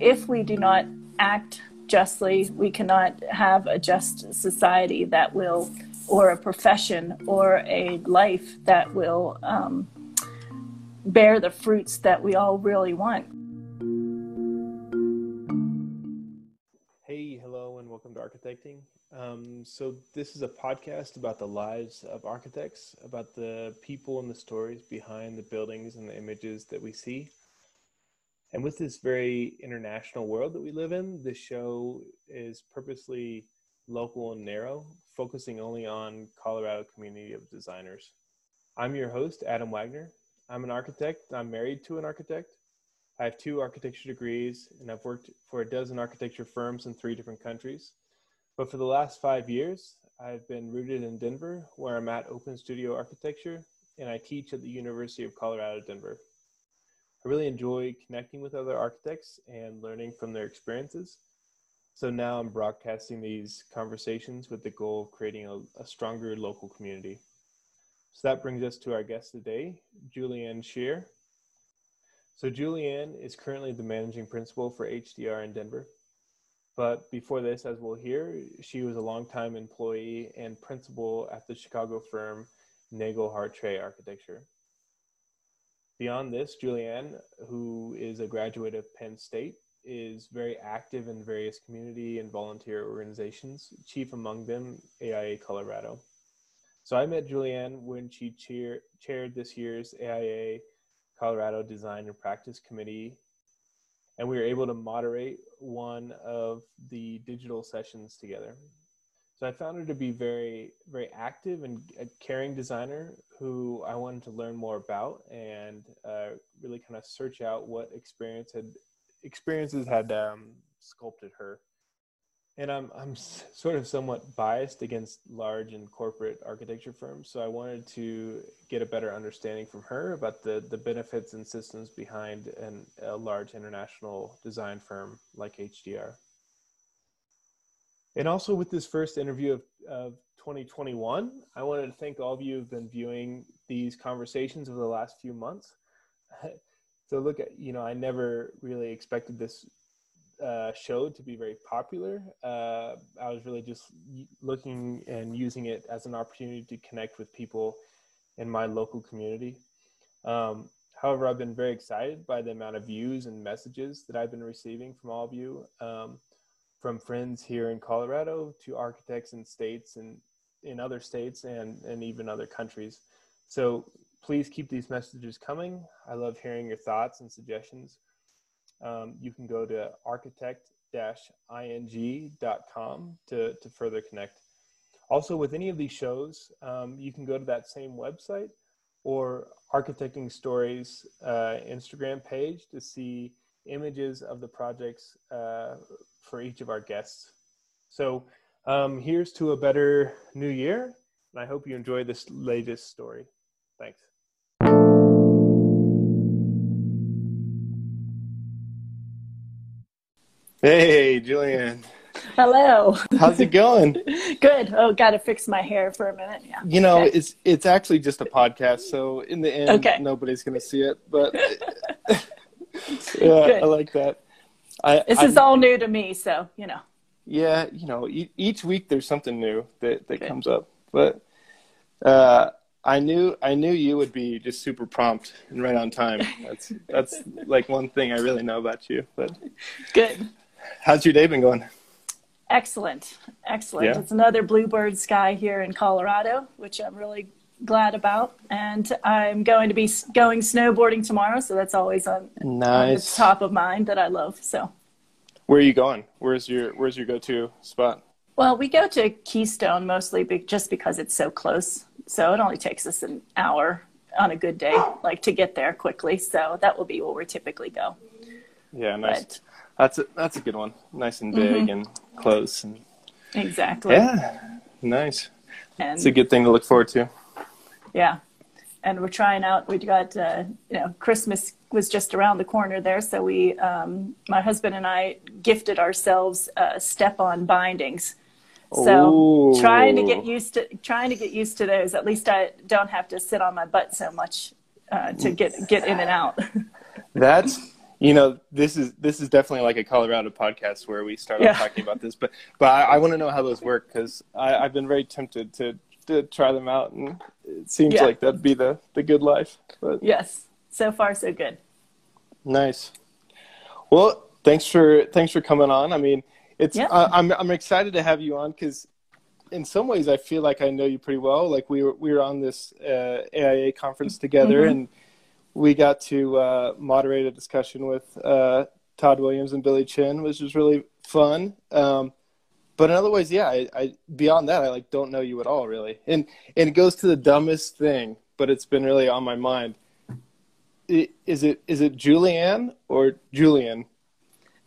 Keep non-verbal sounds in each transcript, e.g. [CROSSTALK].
if we do not act justly, we cannot have a just society that will, or a profession, or a life that will um, bear the fruits that we all really want. Hey, hello, and welcome to Architecting. Um, so, this is a podcast about the lives of architects, about the people and the stories behind the buildings and the images that we see. And with this very international world that we live in, the show is purposely local and narrow, focusing only on Colorado community of designers. I'm your host, Adam Wagner. I'm an architect. I'm married to an architect. I have two architecture degrees, and I've worked for a dozen architecture firms in three different countries. But for the last five years, I've been rooted in Denver, where I'm at Open Studio Architecture, and I teach at the University of Colorado, Denver. I really enjoy connecting with other architects and learning from their experiences. So now I'm broadcasting these conversations with the goal of creating a, a stronger local community. So that brings us to our guest today, Julianne Scherer. So Julianne is currently the managing principal for HDR in Denver. But before this, as we'll hear, she was a longtime employee and principal at the Chicago firm Nagle Hartray Architecture. Beyond this, Julianne, who is a graduate of Penn State, is very active in various community and volunteer organizations, chief among them AIA Colorado. So I met Julianne when she chaired this year's AIA Colorado Design and Practice Committee, and we were able to moderate one of the digital sessions together. So I found her to be very, very active and a caring designer who I wanted to learn more about and uh, really kind of search out what experience had experiences had um, sculpted her. And I'm I'm sort of somewhat biased against large and corporate architecture firms, so I wanted to get a better understanding from her about the the benefits and systems behind an, a large international design firm like HDR. And also with this first interview of, of 2021, I wanted to thank all of you who've been viewing these conversations over the last few months. [LAUGHS] so look at, you know, I never really expected this uh, show to be very popular. Uh, I was really just looking and using it as an opportunity to connect with people in my local community. Um, however, I've been very excited by the amount of views and messages that I've been receiving from all of you. Um, from friends here in Colorado to architects in states and in other states and, and even other countries. So please keep these messages coming. I love hearing your thoughts and suggestions. Um, you can go to architect-ing.com to, to further connect. Also, with any of these shows, um, you can go to that same website or Architecting Stories uh, Instagram page to see images of the projects uh, for each of our guests. So um, here's to a better new year, and I hope you enjoy this latest story. Thanks. Hey, Julian. Hello. How's it going? [LAUGHS] Good. Oh, got to fix my hair for a minute. Yeah. You know, okay. it's it's actually just a podcast, so in the end, okay. nobody's going to see it. But [LAUGHS] [LAUGHS] yeah, Good. I like that. I, this is I, all new to me, so you know. Yeah, you know, e- each week there's something new that that comes up, but uh, I knew I knew you would be just super prompt and right on time. That's [LAUGHS] that's like one thing I really know about you. But good. How's your day been going? Excellent, excellent. Yeah. It's another bluebird sky here in Colorado, which I'm really glad about. And I'm going to be going snowboarding tomorrow, so that's always on, nice. on the top of mind that I love. So, where are you going? Where's your Where's your go to spot? Well, we go to Keystone mostly be- just because it's so close. So it only takes us an hour on a good day, like to get there quickly. So that will be where we typically go. Yeah, nice. But, that's a that's a good one. Nice and big mm-hmm. and close. And, exactly. Yeah, nice. And, it's a good thing to look forward to yeah. And we're trying out We've got uh, you know christmas was just around the corner there so we um, my husband and i gifted ourselves uh, step on bindings. So Ooh. trying to get used to trying to get used to those. At least i don't have to sit on my butt so much uh, to get get in and out. [LAUGHS] That's you know this is this is definitely like a colorado podcast where we start Yeah. talking about this but but i, I want to know how those work because i've been very tempted to to try them out and it seems Yeah. like that'd be the the good life but Yes. So far, so good. nice well thanks for thanks for coming on i mean it's Yeah. I, i'm i'm excited to have you on because in some ways i feel like i know you pretty well like we were we were on this uh, aia conference together Mhm. and we got to uh, moderate a discussion with uh, Tod Williams and Billie Tsien, which was really fun. Um, but in other ways, yeah, I, I beyond that, I like don't know you at all, really. And and it goes to the dumbest thing, but it's been really on my mind. Is it is it Julianne or Julian?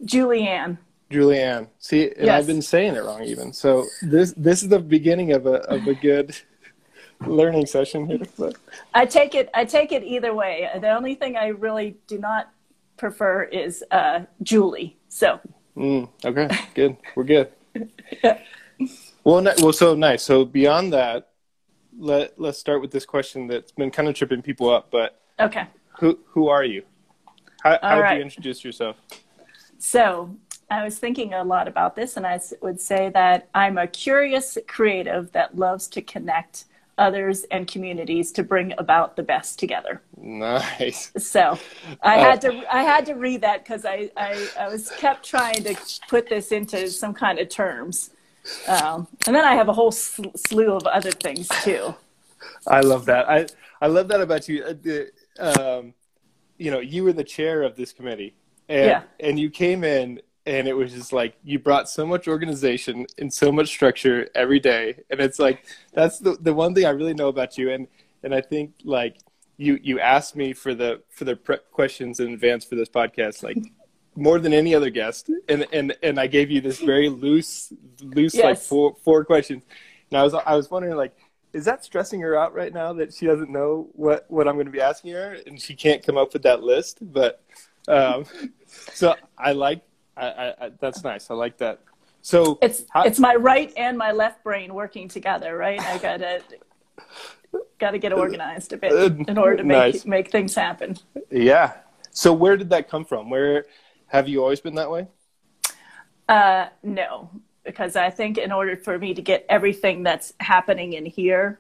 Julianne. Julianne. See, and Yes. I've been saying it wrong even. So this this is the beginning of a of a good [LAUGHS] learning session here. But I take it. I take it either way. The only thing I really do not prefer is uh, Julie. So Mm, okay, good. We're good. [LAUGHS] Well, well, so nice. So beyond that, let let's start with this question that's been kind of tripping people up. But okay. who who are you? How, how would right. you introduce yourself? So I was thinking a lot about this, and I would say that I'm a curious creative that loves to connect others and communities to bring about the best together. Nice. So I Uh, had to I had to read that because I, I I was kept trying to put this into some kind of terms, um, and then I have a whole sl- slew of other things too. I love that. I I love that about you. Uh, the, um, you know, you were the chair of this committee, and Yeah. and you came in, and it was just like you brought so much organization and so much structure every day, and it's like that's the the one thing I really know about you, and and I think like you you asked me for the for the pre- questions in advance for this podcast, like. More than any other guest, and and and I gave you this very loose, loose like four four questions. And I was I was wondering like, is that stressing her out right now that she doesn't know what what I'm going to be asking her and she can't come up with that list? But um, [LAUGHS] so I like I, I, I that's nice. I like that. So It's how- it's my right and my left brain working together, right? I gotta gotta get organized a bit in order to make Nice. make things happen. yeah. So where did that come from? Where have you always been that way? Uh, no, because I think in order for me to get everything that's happening in here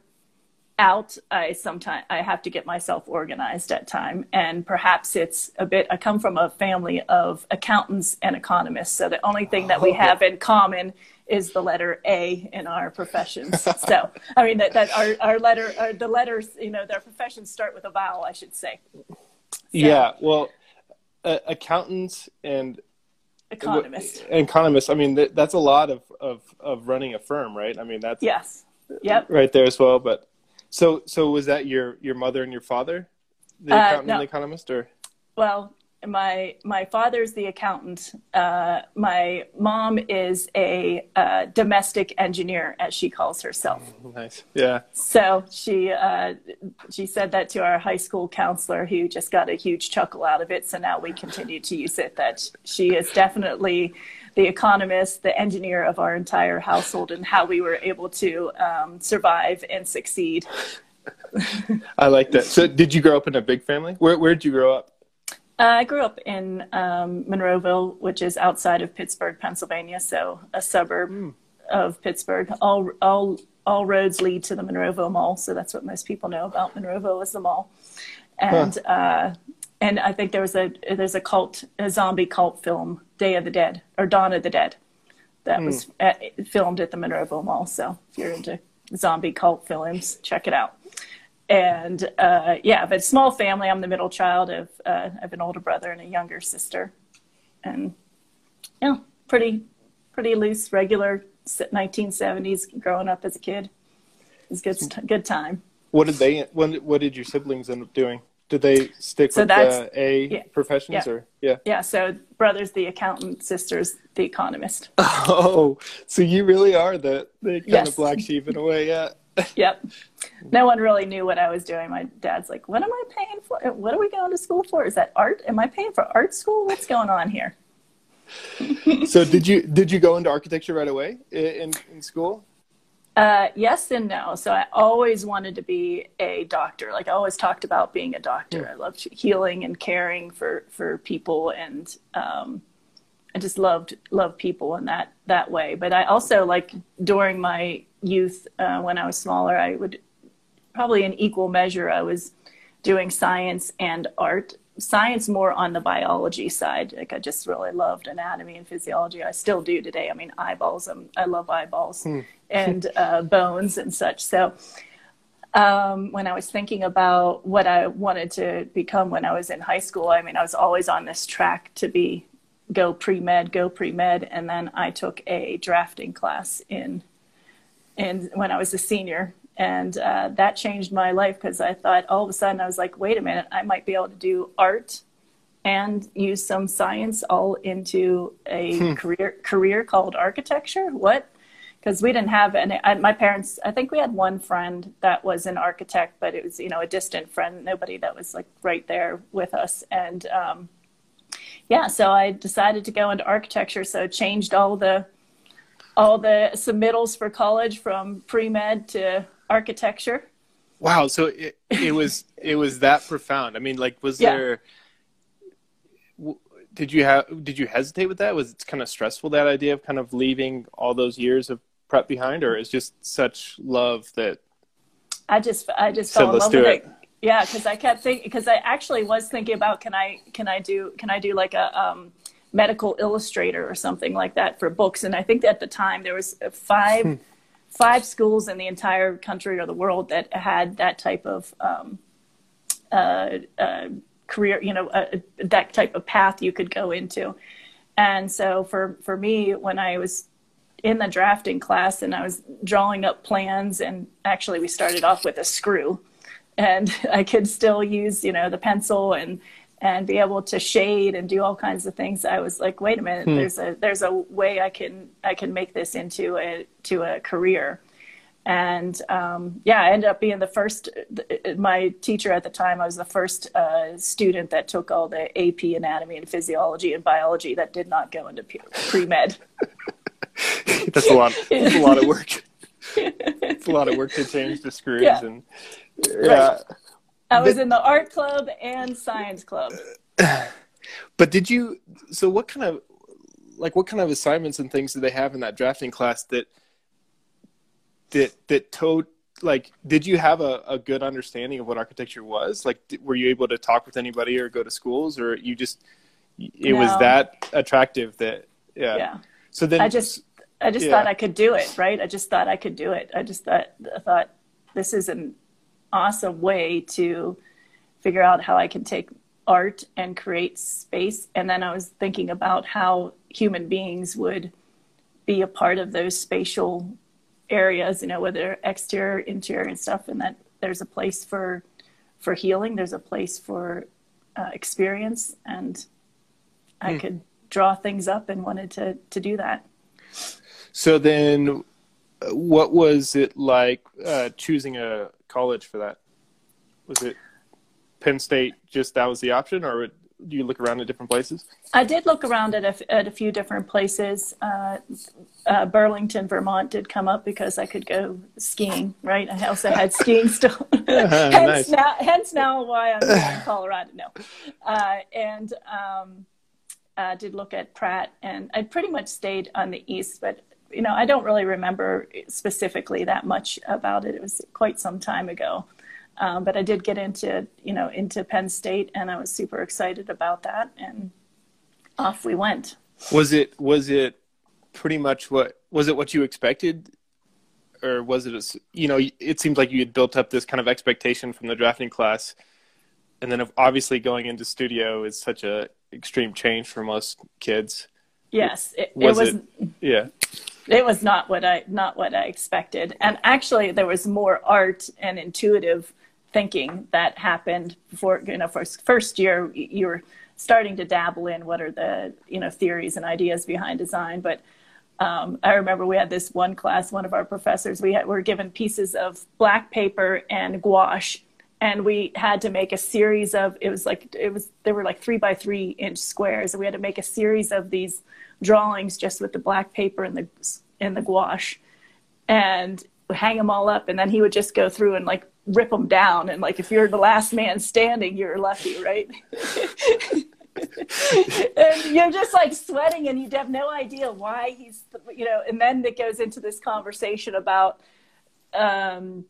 out, I sometimes I have to get myself organized at time, and perhaps it's a bit. I come from a family of accountants and economists, so the only thing that we Oh. have in common is the letter A in our professions. [LAUGHS] so I mean that, that our our letter, our, the letters, you know, their professions start with a vowel, I should say. Yeah. Well, uh, accountants and Economist. economists. I mean, th- that's a lot of, of of running a firm, right? I mean, that's Yes. Yep. right there as well. But so so was that your your mother and your father, the Uh, accountant no. and the economist, or Well, my my father's the accountant. Uh, my mom is a uh, domestic engineer, as she calls herself. nice? Yeah. So she uh, she said that to our high school counselor, who just got a huge chuckle out of it. So now we continue to use it. That she is definitely the economist, the engineer of our entire household, and how we were able to um, survive and succeed. [LAUGHS] I like that. So, did you grow up in a big family? Where Where did you grow up? Uh, I grew up in um, Monroeville, which is outside of Pittsburgh, Pennsylvania, so a suburb of Pittsburgh. All all all roads lead to the Monroeville Mall, so that's what most people know about Monroeville is the mall. And uh, and I think there was a there's a cult a zombie cult film, Day of the Dead or Dawn of the Dead, that was at, filmed at the Monroeville Mall. So if you're into zombie cult films, check it out and uh, yeah, but small family. I'm the middle child of uh, have an older brother and a younger sister, and yeah, pretty pretty loose, regular 1970s growing up as a kid. It was good good time. What did they? When, what did your siblings end up doing? Did they stick So with the A yeah, professions yeah. or yeah? Yeah, so brother's the accountant, sister's the economist. [LAUGHS] Oh, so you really are the the kind Yes. of black sheep in a way, yeah. [LAUGHS] Yep. No one really knew what I was doing. My dad's like, "What am I paying for? What are we going to school for? Is that art? Am I paying for art school? What's going on here?" [LAUGHS] so did you did you go into architecture right away in in school? Uh, yes and no. So I always wanted to be a doctor. Like I always talked about being a doctor. I loved healing and caring for for people, and um, I just loved loved people in that that way. But I also like during my youth uh, when I was smaller, I would probably in equal measure I was doing science and art science more on the biology side. Like I just really loved anatomy and physiology. I still do today. I mean, eyeballs. I'm, i love eyeballs hmm. [LAUGHS] and uh, bones and such. So um, when I was thinking about what I wanted to become when I was in high school, I mean, I was always on this track to be go pre med, go pre med, and then I took a drafting class in in when I was a senior and uh, that changed my life because I thought all of a sudden I was like, wait a minute, I might be able to do art and use some science all into a hmm. career career called architecture. What? Because we didn't have any. I, my parents, I think we had one friend that was an architect, but it was you know a distant friend, nobody that was like right there with us. And um, yeah, so I decided to go into architecture. So changed all the all the submittals for college from pre med to architecture. Wow, so it, it was [LAUGHS] it was that profound. I mean, like, was yeah. there? Did you have? Did you hesitate with that? Was it kind of stressful that idea of kind of leaving all those years of prep behind, or is just such love that? I just I just fell in love with it. it. Yeah, because I kept thinking because I actually was thinking about can I can I do can I do like a um, medical illustrator or something like that for books, and I think at the time there was five. [LAUGHS] Five schools in the entire country or the world that had that type of um, uh, uh, career, you know, uh, that type of path you could go into. And so for, for me, when I was in the drafting class and I was drawing up plans, and actually we started off with a screw, and [LAUGHS] I could still use, you know, the pencil and and be able to shade and do all kinds of things i was like wait a minute hmm. there's a there's a way i can i can make this into a to a career and um, yeah i ended up being the first my teacher at the time i was the first uh, student that took all the ap anatomy and physiology and biology that did not go into pre-med [LAUGHS] that's a lot that's a lot of work [LAUGHS] it's a lot of work to change the screws yeah. and yeah right. I was but, in the art club and science club. [SIGHS] But did you? So what kind of like what kind of assignments and things did they have in that drafting class that that that towed like did you have a, a good understanding of what architecture was like were you able to talk with anybody or go to schools or you just it no. was that attractive that yeah yeah so then i just i just yeah. thought i could do it right i just thought i could do it i just thought i thought this is an awesome way to figure out how I can take art and create space. And then I was thinking about how human beings would be a part of those spatial areas, you know, whether exterior, interior, and stuff, and that there's a place for for healing. There's a place for uh, experience, and I hmm. could draw things up and wanted to to do that. So then, what was it like uh, choosing a college for that? Was it Penn State? Just that was the option, or do you look around at different places? I did look around at a, at a few different places. Uh, uh, Burlington, Vermont did come up because I could go skiing, right? I also had [LAUGHS] skiing still. [LAUGHS] hence, nice. now, hence now why I'm in Colorado. No. Uh, and um, I did look at Pratt, and I pretty much stayed on the east, but you know, I don't really remember specifically that much about it. It was quite some time ago. Um, but I did get into, you know, into Penn State and I was super excited about that and off we went. Was it, was it pretty much what, was it what you expected? Or was it, a, you know, it seems like you had built up this kind of expectation from the drafting class. And then obviously going into studio is such a extreme change for most kids. Yes, it was. It was it, yeah it was not what I not what I expected. And actually, there was more art and intuitive thinking that happened before. You know, first first year you were starting to dabble in what are the you know theories and ideas behind design, but. Um, I remember we had this one class, one of our professors, we had, were given pieces of black paper and gouache, and we had to make a series of, it was like, it was, there were like three by three inch squares, and we had to make a series of these drawings just with the black paper and the and the gouache. And hang them all up, and then he would just go through and like rip them down. And like if you're the last man standing, you're lucky, right? [LAUGHS] and you're just like sweating, and you have no idea why he's, you know. And then it goes into this conversation about. Um,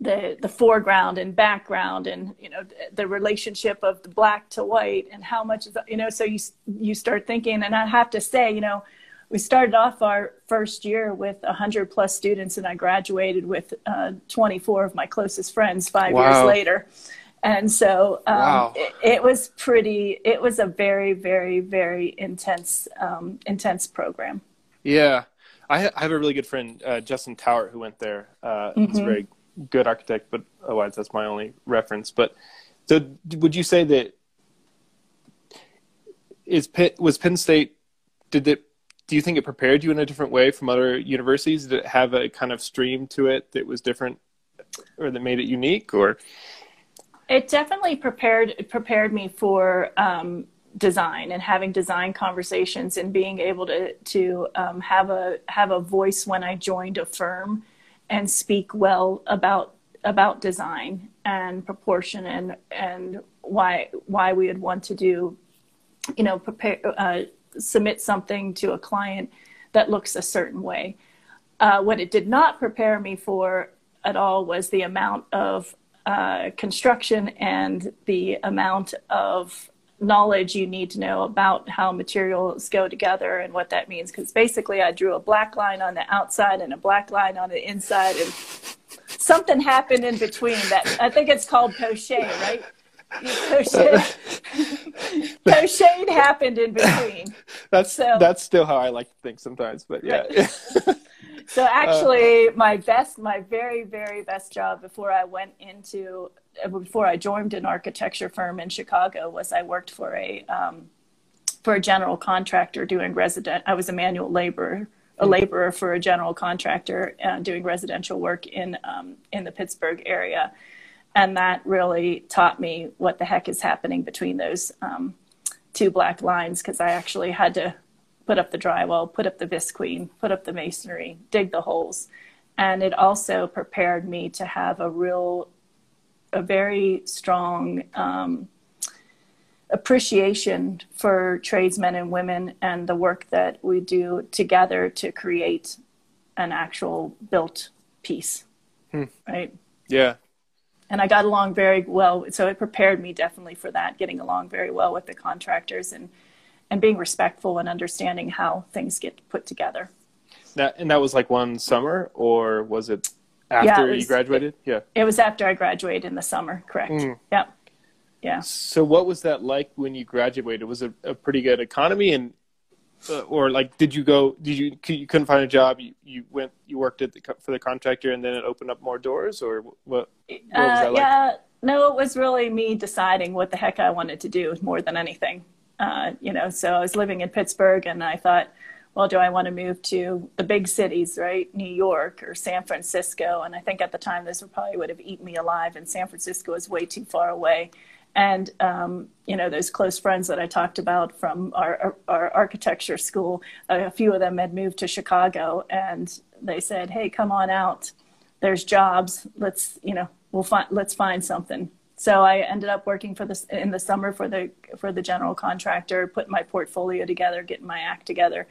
the the foreground and background and you know the relationship of the black to white and how much is you know so you you start thinking and I have to say you know we started off our first year with 100 plus students and I graduated with uh, 24 of my closest friends 5 wow. years later and so um, wow. it, it, was pretty it was a very very very intense um, intense program yeah I, have a really good friend, uh, Justin Tower, who went there. Uh, mm-hmm. He's very good architect, but otherwise that's my only reference. But so, would you say that is Pitt was Penn State? Did it? Do you think it prepared you in a different way from other universities? Did it have a kind of stream to it that was different, or that made it unique? Or it definitely prepared prepared me for um, design and having design conversations and being able to to um, have a have a voice when I joined a firm and speak well about about design and proportion and and why why we would want to do you know prepare uh, submit something to a client that looks a certain way. Uh, what it did not prepare me for at all was the amount of uh, construction and the amount of knowledge you need to know about how materials go together and what that means. Because basically, I drew a black line on the outside and a black line on the inside, and something happened in between. That I think it's called poche, right? [LAUGHS] Poche happened in between. That's so, that's still how I like to think sometimes, but yeah. Right. [LAUGHS] so actually, uh, my best, my very very best job before I went into before I joined an architecture firm in Chicago was I worked for a um, for a general contractor doing resident. I was a manual laborer, a mm-hmm. laborer for a general contractor uh, doing residential work in um, in the Pittsburgh area, and that really taught me what the heck is happening between those um, two black lines because I actually had to put up the drywall, put up the visqueen, put up the masonry, dig the holes. And it also prepared me to have a real a very strong um, appreciation for tradesmen and women and the work that we do together to create an actual built piece. Hmm. Right? Yeah. And I got along very well. So it prepared me definitely for that, getting along very well with the contractors and, and being respectful and understanding how things get put together. That, and that was like one summer, or was it after yeah, was, you graduated? It, yeah. It was after I graduated in the summer, correct. Mm. Yeah. Yeah. So what was that like when you graduated? Was it a pretty good economy and uh, or like did you go did you you couldn't find a job you, you went you worked at the, for the contractor and then it opened up more doors or what, what was that uh, like? yeah no it was really me deciding what the heck i wanted to do more than anything uh, you know so i was living in pittsburgh and i thought well, do I want to move to the big cities, right? New York or San Francisco? And I think at the time this probably would have eaten me alive, and San Francisco is way too far away. And um, you know those close friends that I talked about from our, our architecture school, a few of them had moved to Chicago, and they said, "Hey, come on out. There's jobs. Let's you know we'll find let's find something." So I ended up working for this in the summer for the for the general contractor, putting my portfolio together, getting my act together,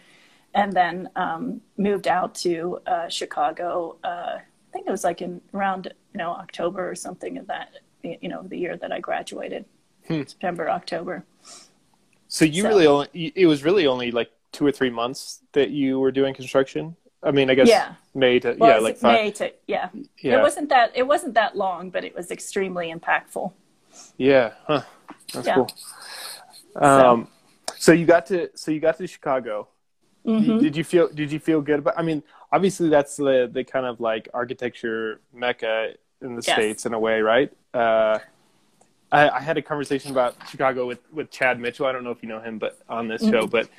and then um, moved out to uh, Chicago. Uh, I think it was like in around you know October or something of that you know the year that I graduated, hmm. September October. So you so, really only it was really only like two or three months that you were doing construction. I mean, I guess yeah. May to well, yeah, like five. May to yeah. yeah. It wasn't that it wasn't that long, but it was extremely impactful. Yeah, huh. That's yeah. cool. Um, so. so you got to so you got to Chicago Mm-hmm. Did you feel? Did you feel good about? I mean, obviously that's the the kind of like architecture mecca in the yes. states in a way, right? Uh, I, I, had a conversation about Chicago with with Chad Mitchell. I don't know if you know him, but on this mm-hmm. show, but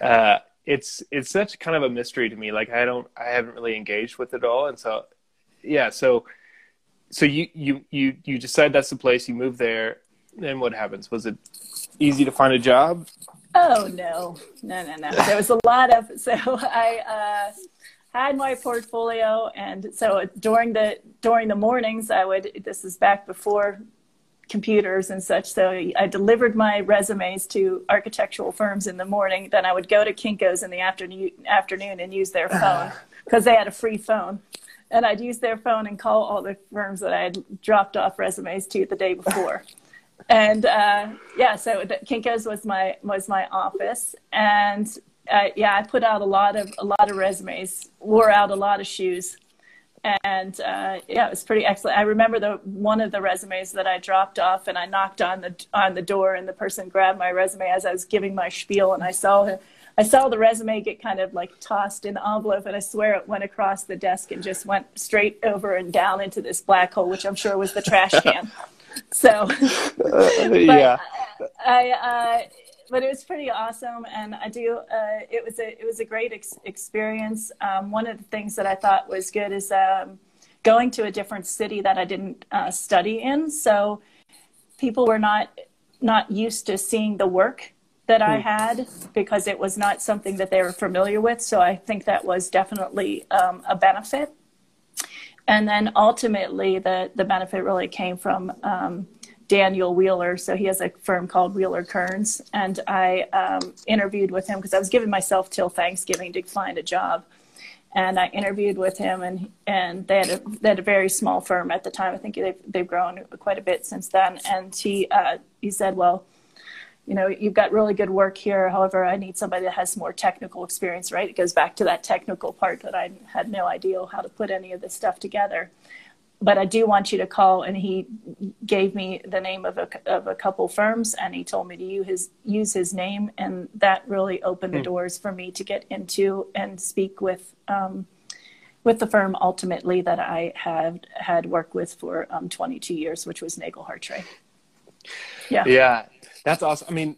uh, it's it's such kind of a mystery to me. Like I don't, I haven't really engaged with it all, and so yeah, so so you you you you decide that's the place. You move there. Then what happens? Was it easy to find a job? Oh no, no, no, no. There was a lot of [LAUGHS] so I uh, had my portfolio, and so during the during the mornings, I would. This is back before computers and such. So I delivered my resumes to architectural firms in the morning. Then I would go to Kinko's in the afternoon afternoon and use their phone because they had a free phone. And I'd use their phone and call all the firms that I had dropped off resumes to the day before. [LAUGHS] and uh, yeah, so the, Kinko's was my was my office, and uh, yeah, I put out a lot of a lot of resumes, wore out a lot of shoes, and uh, yeah, it was pretty excellent. I remember the one of the resumes that I dropped off, and I knocked on the on the door, and the person grabbed my resume as I was giving my spiel, and I saw I saw the resume get kind of like tossed in the envelope, and I swear it went across the desk and just went straight over and down into this black hole, which I'm sure was the trash can. [LAUGHS] so, yeah, [LAUGHS] I. Uh, but it was pretty awesome, and I do. Uh, it was a it was a great ex- experience. Um, one of the things that I thought was good is um, going to a different city that I didn't uh, study in. So people were not not used to seeing the work that I hmm. had because it was not something that they were familiar with. So I think that was definitely um, a benefit. And then ultimately, the the benefit really came from um, Daniel Wheeler. So he has a firm called Wheeler Kearns, and I um, interviewed with him because I was giving myself till Thanksgiving to find a job. And I interviewed with him, and and they had a they had a very small firm at the time. I think they've they've grown quite a bit since then. And he uh, he said, well, you know, you've got really good work here. However, I need somebody that has more technical experience. Right? It goes back to that technical part that I had no idea how to put any of this stuff together but I do want you to call. And he gave me the name of a, of a couple firms and he told me to use his, use his name. And that really opened the hmm. doors for me to get into and speak with, um, with the firm ultimately that I had had worked with for um, 22 years, which was Nagle Hartray. Yeah. Yeah. That's awesome. I mean,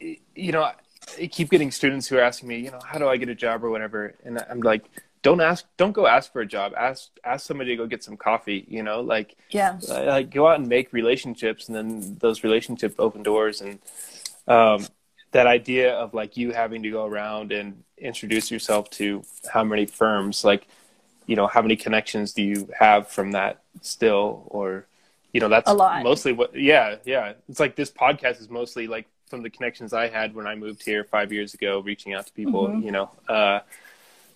you know, I keep getting students who are asking me, you know, how do I get a job or whatever? And I'm like, don't ask don't go ask for a job. Ask ask somebody to go get some coffee you know like yeah. like go out and make relationships and then those relationships open doors and um, that idea of like you having to go around and introduce yourself to how many firms like you know how many connections do you have from that still? Or you know that's mostly what yeah yeah. It's like this podcast is mostly like from the connections i had when i moved here five years ago reaching out to people mm-hmm. you know uh,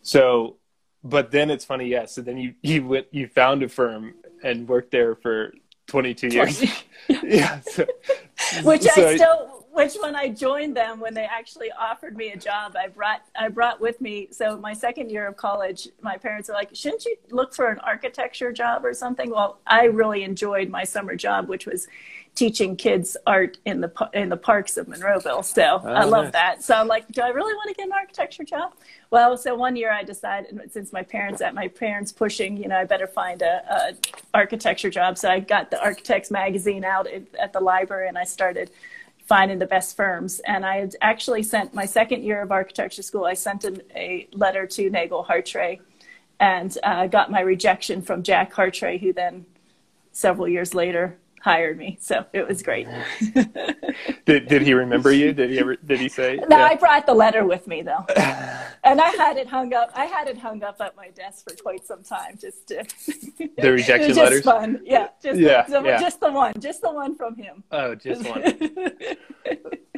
so but then it's funny, yes. Yeah, so then you you went you found a firm and worked there for 22 years. [LAUGHS] yeah. So, [LAUGHS] which so I still which when I joined them when they actually offered me a job, I brought I brought with me so my second year of college, my parents were like, "Shouldn't you look for an architecture job or something?" Well, I really enjoyed my summer job, which was teaching kids art in the in the parks of Monroeville. So oh, I love nice. that. So I'm like, do I really want to get an architecture job? Well, so one year I decided, since my parents at my parents pushing, you know, I better find a, a architecture job. So I got the Architects magazine out at, at the library, and I started finding the best firms. And I had actually sent my second year of architecture school. I sent a, a letter to Nagle Hartray, and uh, got my rejection from Jack Hartray, who then several years later hired me. So it was great. [LAUGHS] did did he remember you? Did he ever did he say? No, yeah. I brought the letter with me though. and I had it hung up I had it hung up at my desk for quite some time just to The [LAUGHS] rejection just letters? fun. Yeah. Just yeah, the, yeah. just the one. Just the one from him. Oh, just one.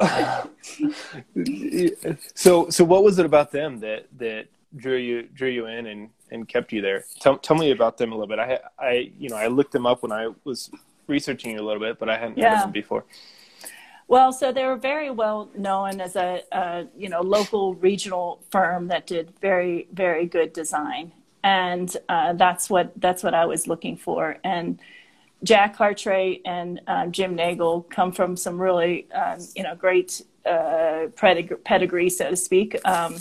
[LAUGHS] so so what was it about them that that drew you drew you in and and kept you there. Tell, tell me about them a little bit. I, I, you know, I looked them up when I was researching you a little bit, but I hadn't yeah. heard of them before. Well, so they were very well known as a, a, you know local regional firm that did very very good design, and uh, that's what that's what I was looking for. And Jack Hartray and um, Jim Nagle come from some really um, you know great uh, pedigree, so to speak. Um,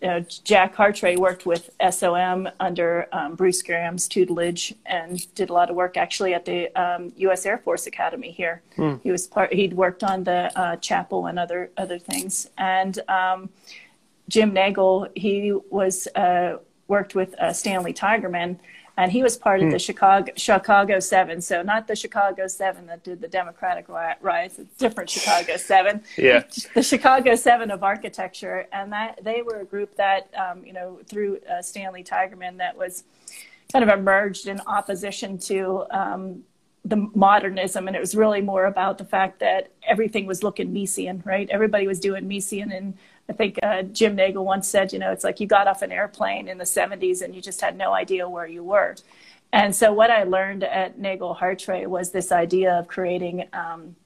you know, Jack Hartray worked with SOM under um, Bruce Graham's tutelage and did a lot of work actually at the um, U.S. Air Force Academy here. Hmm. He was part. He'd worked on the uh, chapel and other other things. And um, Jim Nagle, he was uh, worked with uh, Stanley Tigerman and he was part of the Chicago Chicago Seven. So not the Chicago Seven that did the Democratic riots. It's different Chicago [LAUGHS] Seven. yeah, the Chicago Seven of architecture, and that they were a group that um, you know through uh, Stanley Tigerman that was kind of emerged in opposition to um, the modernism, and it was really more about the fact that everything was looking Miesian, right? Everybody was doing Miesian, and I think uh, Jim Nagle once said, you know, it's like you got off an airplane in the 70s and you just had no idea where you were. And so what I learned at Nagle Hartray was this idea of creating um,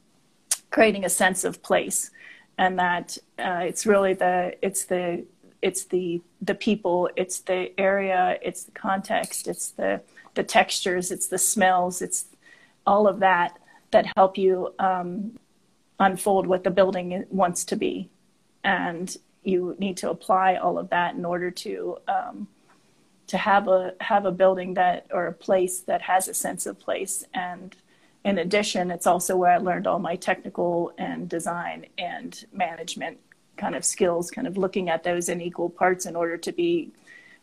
creating a sense of place, and that uh, it's really the it's the it's the the people, it's the area, it's the context, it's the the textures, it's the smells, it's all of that that help you um, unfold what the building wants to be and you need to apply all of that in order to um, to have a have a building that or a place that has a sense of place. And in addition it's also where i learned all my technical and design and management kind of skills kind of looking at those in equal parts in order to be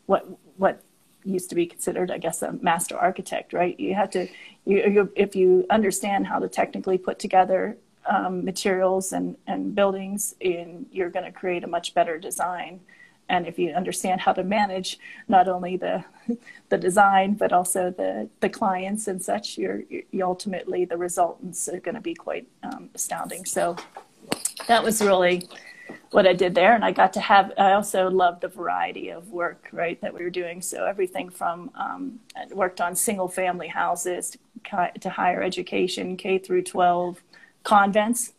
what what used to be considered i guess a master architect right? You have to you, you if you understand how to technically put together um, materials and, and buildings, and you're going to create a much better design. And if you understand how to manage not only the [LAUGHS] the design but also the the clients and such, you're, you ultimately the results are going to be quite um, astounding. So that was really what I did there, and I got to have. I also loved the variety of work, right, that we were doing. So everything from um, worked on single family houses to, to higher education, K through 12, convents.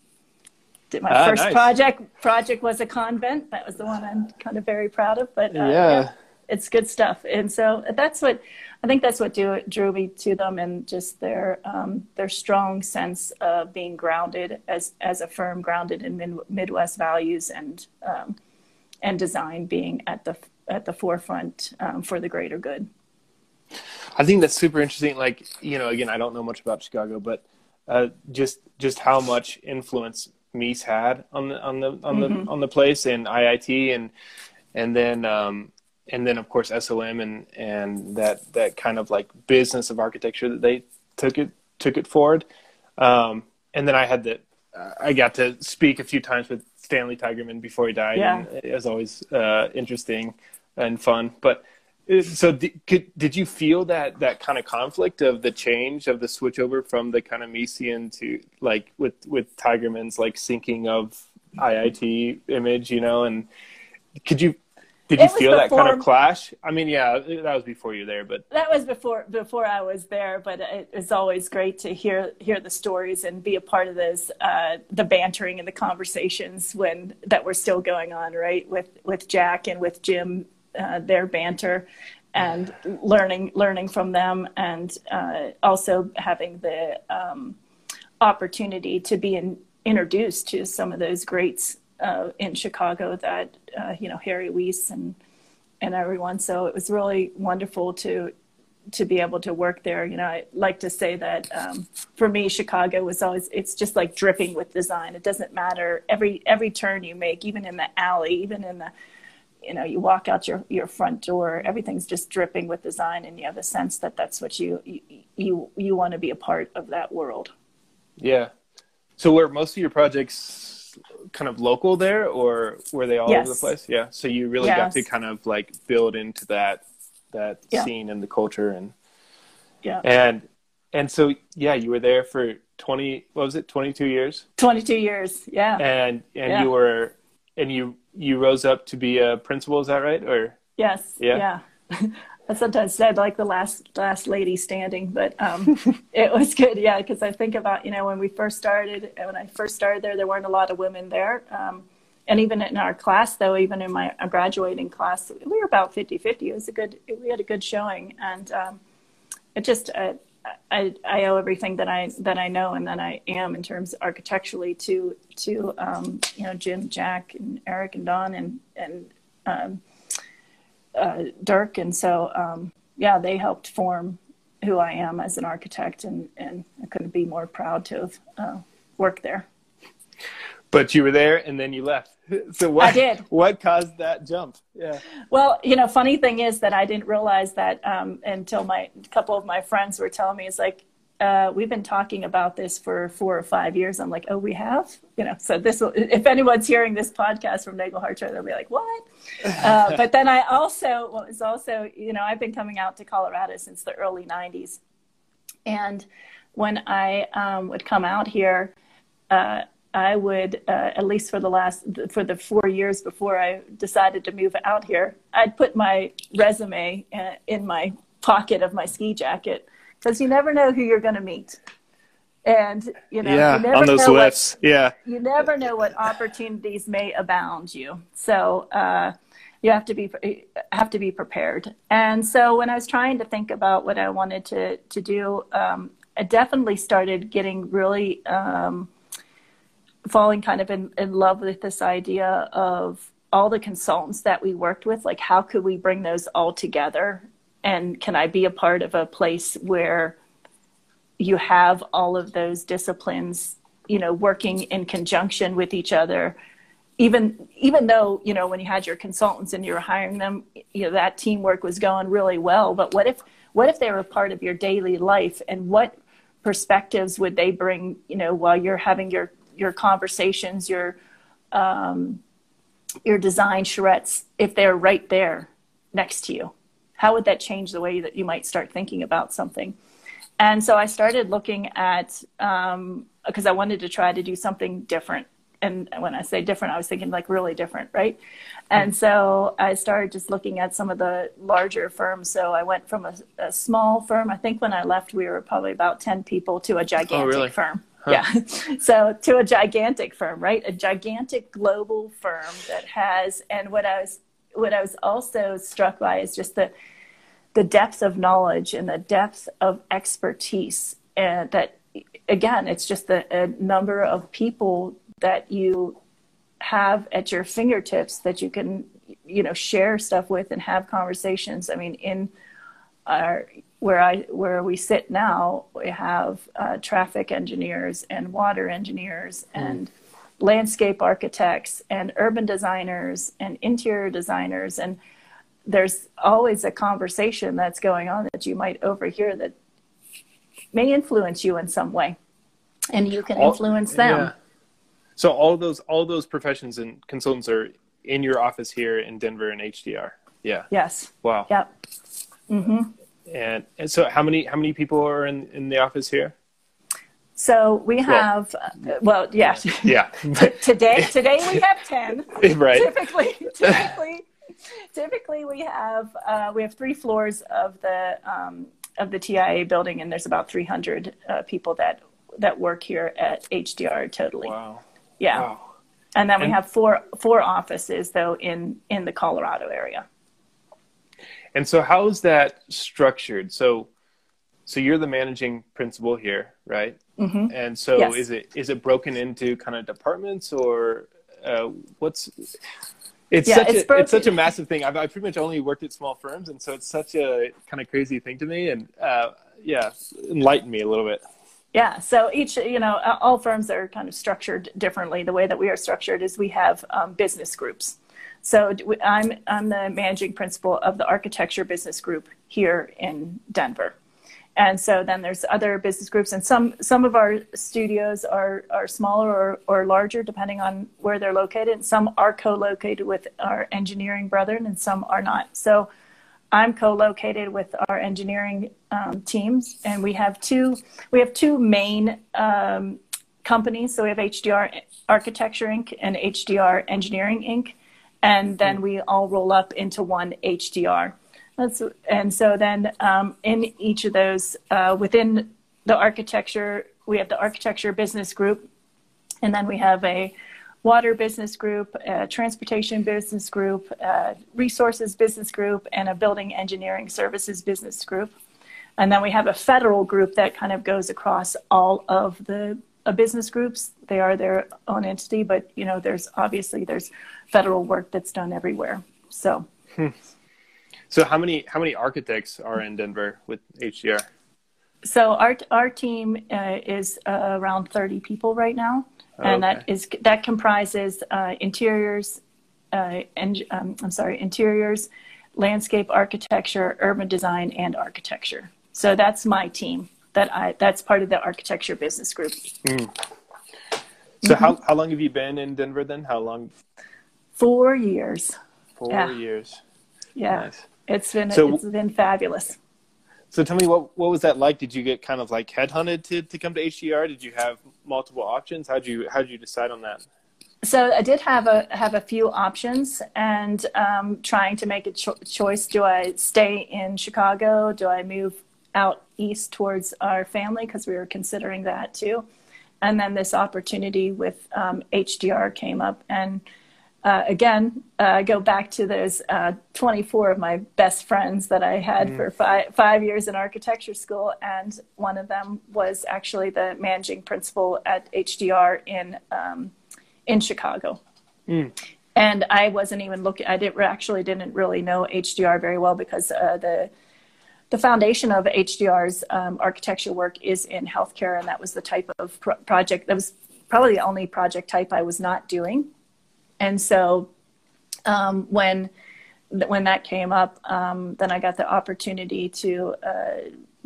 Did my ah, first nice. project project was a convent. That was the one I'm kind of very proud of. But uh, yeah. yeah. it's good stuff. And so that's what I think that's what do, drew me to them, and just their um, their strong sense of being grounded as as a firm, grounded in mid, Midwest values and um, and design being at the at the forefront um, for the greater good. I think that's super interesting. Like you know, again, I don't know much about Chicago, but uh, just just how much influence Mies had on the on the on mm-hmm. the on the place and IIT and and then um, and then of course SOM and and that that kind of like business of architecture that they took it took it forward. Um, and then I had the uh, I got to speak a few times with Stanley Tigerman before he died. Yeah. And it was always uh, interesting and fun. But so did, could, did you feel that that kind of conflict of the change of the switch over from the kind of Miesian to like with with Tigerman's like sinking of IIT image, you know, and could you did you feel before, that kind of clash? I mean, yeah, that was before you there, but that was before before I was there. But it was always great to hear hear the stories and be a part of those uh, the bantering and the conversations when that were still going on, right? With with Jack and with Jim uh, their banter and learning learning from them and uh, also having the um, opportunity to be in, introduced to some of those greats uh, in Chicago that uh, you know Harry Weese and and everyone. So it was really wonderful to to be able to work there. You know I like to say that um, for me Chicago was always it's just like dripping with design. It doesn't matter. Every every turn you make even in the alley even in the you know you walk out your your front door everything's just dripping with design and you have a sense that that's what you you you, you want to be a part of that world yeah so were most of your projects kind of local there or were they all yes. over the place yeah so you really yes. got to kind of like build into that that yeah. scene and the culture and yeah and and so yeah you were there for 20 what was it 22 years 22 years yeah and and yeah. you were and you you rose up to be a principal. Is that right? Or yes, yeah. yeah. I [LAUGHS] sometimes said like the last last lady standing, but um, [LAUGHS] it was good, yeah. Because I think about you know when we first started, when I first started there, there weren't a lot of women there, um, and even in our class, though, even in my graduating class, we were about 50-50. It was a good, we had a good showing, and um, it just uh, I, I owe everything that I that I know and that I am in terms architecturally to to um, you know Jim, Jack, and Eric, and Don, and and um, uh, Dirk, and so um, yeah, they helped form who I am as an architect, and and I couldn't be more proud to have uh, worked there. But you were there and then you left. [LAUGHS] So what, I did. What caused that jump? Yeah. Well, you know, funny thing is that I didn't realize that um, until my couple of my friends were telling me, it's like, uh, we've been talking about this for four or five years. I'm like, oh, we have, you know. So this, will, if anyone's hearing this podcast from Nagle Hartray, they'll be like, what? [LAUGHS] Uh, but then I also was also, you know, I've been coming out to Colorado since the early '90s, and when I um, would come out here. Uh, I would, uh, at least for the last, for the four years before I decided to move out here, I'd put my resume uh, in my pocket of my ski jacket because you never know who you're going to meet. And, you know, yeah, you never on those know lifts. What, yeah. You never know what opportunities may abound you. So, uh, you have to be have to be prepared. And so when I was trying to think about what I wanted to to do, um, I definitely started getting really um, falling kind of in, in love with this idea of all the consultants that we worked with like how could we bring those all together? And can i be a part of a place where you have all of those disciplines you know working in conjunction with each other? Even even though you know when you had your consultants and you were hiring them you know that teamwork was going really well. But what if what if they were part of your daily life? And what perspectives would they bring you know while you're having your your conversations, your um, your design charrettes, if they're right there next to you? How would that change the way that you might start thinking about something? And so I started looking at because um, I wanted to try to do something different. And when I say different, I was thinking like really different, right? And so I started just looking at some of the larger firms. So I went from a, a small firm. I think when I left, we were probably about ten people to a gigantic oh, really? firm. Huh. Yeah. [LAUGHS] So to a gigantic firm, right? A gigantic global firm that has, and what I was, what I was also struck by is just the, the depth of knowledge and the depth of expertise, and that again, it's just the number of people that you have at your fingertips that you can, you know, share stuff with and have conversations. I mean, in our where I where we sit now, we have uh, traffic engineers and water engineers mm. and landscape architects and urban designers and interior designers. And there's always a conversation that's going on that you might overhear that may influence you in some way. And you can all, influence them. yeah. so all those all those professions and consultants are in your office here in denver and hdr yeah. Yes. Wow. Yep. Mm-hmm. And, and so how many how many people are in, in the office here? So we have, well, uh, well yes. Yeah. [LAUGHS] today, today we have 10. [LAUGHS] Right. Typically, typically, typically we have, uh, we have three floors of the, um, of the TIA building and there's about 300 uh, people that, that work here at HDR totally. Wow. Yeah. Wow. And then we have four, four offices though in, in the Colorado area. And so how is that structured? So so you're the managing principal here, right? Mm-hmm. And so yes. is it is it broken into kind of departments or uh, what's it's yeah, such it's, a, it's such a massive thing. I've, I've pretty much only worked at small firms, and so it's such a kind of crazy thing to me. And uh, yeah, enlighten me a little bit. Yeah, so each, you know, all firms are kind of structured differently. The way that we are structured is we have um, business groups. So I'm, I'm the managing principal of the architecture business group here in Denver. And so then there's other business groups, and some, some of our studios are, are smaller or, or larger depending on where they're located. And some are co located with our engineering brethren, and some are not. So I'm co-located with our engineering um, teams, and we have two. We have two main um, companies. So we have HDR Architecture Inc. and HDR Engineering Inc and then hmm. we all roll up into one HDR. That's, and so then um, in each of those, uh, within the architecture, we have the architecture business group, and then we have a water business group, a transportation business group, a resources business group, and a building engineering services business group. And then we have a federal group that kind of goes across all of the business groups. They are their own entity, but you know, there's obviously there's federal work that's done everywhere. So. Hmm. So how many how many architects are in Denver with HDR? So our our team uh, is uh, around 30 people right now, and that is that comprises uh, interiors uh, and um, I'm sorry, interiors, landscape architecture, urban design, and architecture. So that's my team. That I that's part of the architecture business group. Mm. So mm-hmm. how how long have you been in Denver then? How long? Four years. Four yeah. years. Yeah. Nice. It's been so, it's been fabulous. So tell me what what was that like? Did you get kind of like headhunted to, to come to HDR? Did you have multiple options? How'd you how'd you decide on that? So I did have a have a few options and um, trying to make a cho- choice. Do I stay in Chicago? Do I move out east towards our family because we were considering that too? And then this opportunity with um, HDR came up and uh, again, uh, go back to those uh, 24 of my best friends that I had mm. for five, five years in architecture school. And one of them was actually the managing principal at HDR in, um, in Chicago. Mm. And I wasn't even looking, I didn't, actually didn't really know HDR very well because uh, the, the foundation of HDR's um, architecture work is in healthcare. And that was the type of pro- project that was probably the only project type I was not doing and so um, when when that came up, um, then I got the opportunity to uh,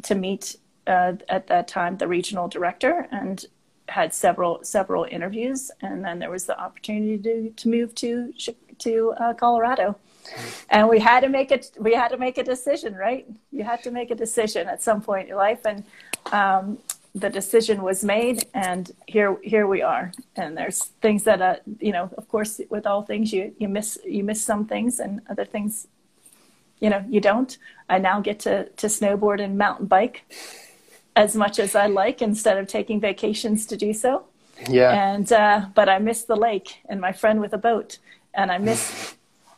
to meet uh, at that time the regional director and had several several interviews, and then there was the opportunity to to move to to uh, Colorado, and we had to make it. We had to make a decision, right? You had to make a decision at some point in your life, and um, the decision was made and here here we are and there's things that uh, you know of course with all things you you miss you miss some things and other things you know you don't i now get to to snowboard and mountain bike as much as i like instead of taking vacations to do so yeah and uh, but i miss the lake and my friend with a boat and i miss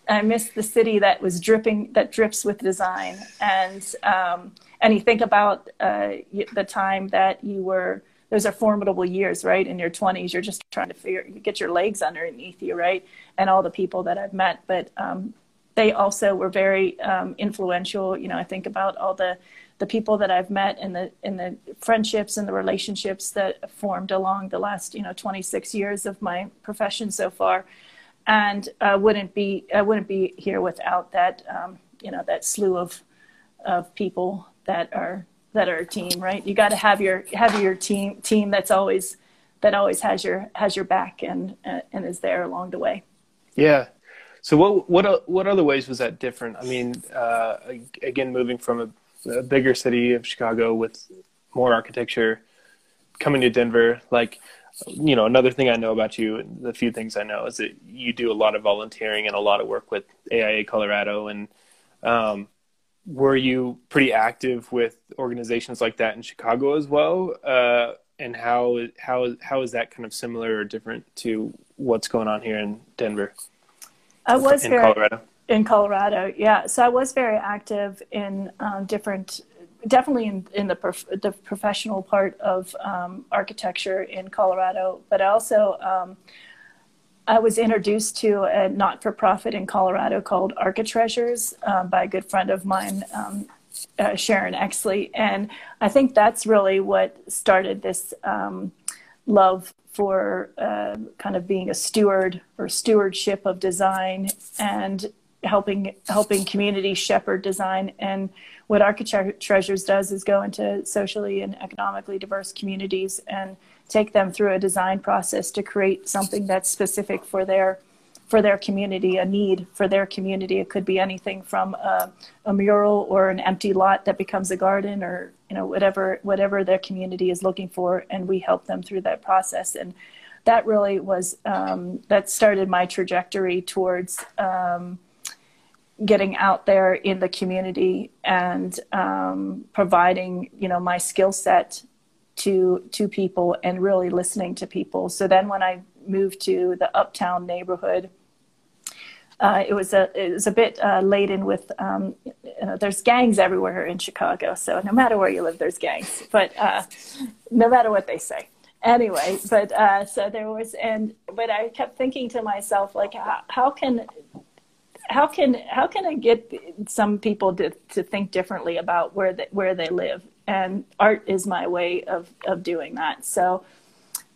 i miss the city that was dripping that drips with design. And um, and you think about uh, the time that you were those are formidable years right? In your 20s you're just trying to figure get your legs underneath you right? And all the people that i've met. But um, they also were very um, influential. You know i think about all the the people that i've met and the in the friendships and the relationships that formed along the last you know 26 years of my profession so far and uh, wouldn't be i wouldn't be here without that um, you know that slew of of people that are that are a team, right? You got to have your have your team team that's always that always has your has your back and and is there along the way. Yeah. So what what what other ways was that different? I mean, uh, again, moving from a, a bigger city of Chicago with more architecture, coming to Denver, like you know, another thing I know about you, the few things I know is that you do a lot of volunteering and a lot of work with AIA Colorado, and um, were you pretty active with organizations like that in Chicago as well? Uh, and how how how is that kind of similar or different to what's going on here in Denver? I was in very, Colorado. In Colorado, yeah. So I was very active in um, different, definitely in, in the prof- the professional part of um, architecture in Colorado, but also um, I was introduced to a not for profit in Colorado called Architreasures um, by a good friend of mine, um, uh, Sharon Exley. And I think that's really what started this um, love for uh, kind of being a steward or stewardship of design and helping helping community shepherd design and what Architecture Treasures does is go into socially and economically diverse communities and take them through a design process to create something that's specific for their for their community, a need for their community. It could be anything from a, a, mural or an empty lot that becomes a garden, or you know whatever whatever their community is looking for, and we help them through that process. And that really was um, that started my trajectory towards um, getting out there in the community and um, providing you know my skill set to to people and really listening to people. So then when I moved to the uptown neighborhood, uh, it was a it was a bit uh, laden with um, you know, there's gangs everywhere in Chicago. So no matter where you live, there's gangs. But uh, no matter what they say, anyway. But uh, so there was, and but I kept thinking to myself like, how, how can how can how can I get some people to, to think differently about where they, where they live and art is my way of, of doing that. So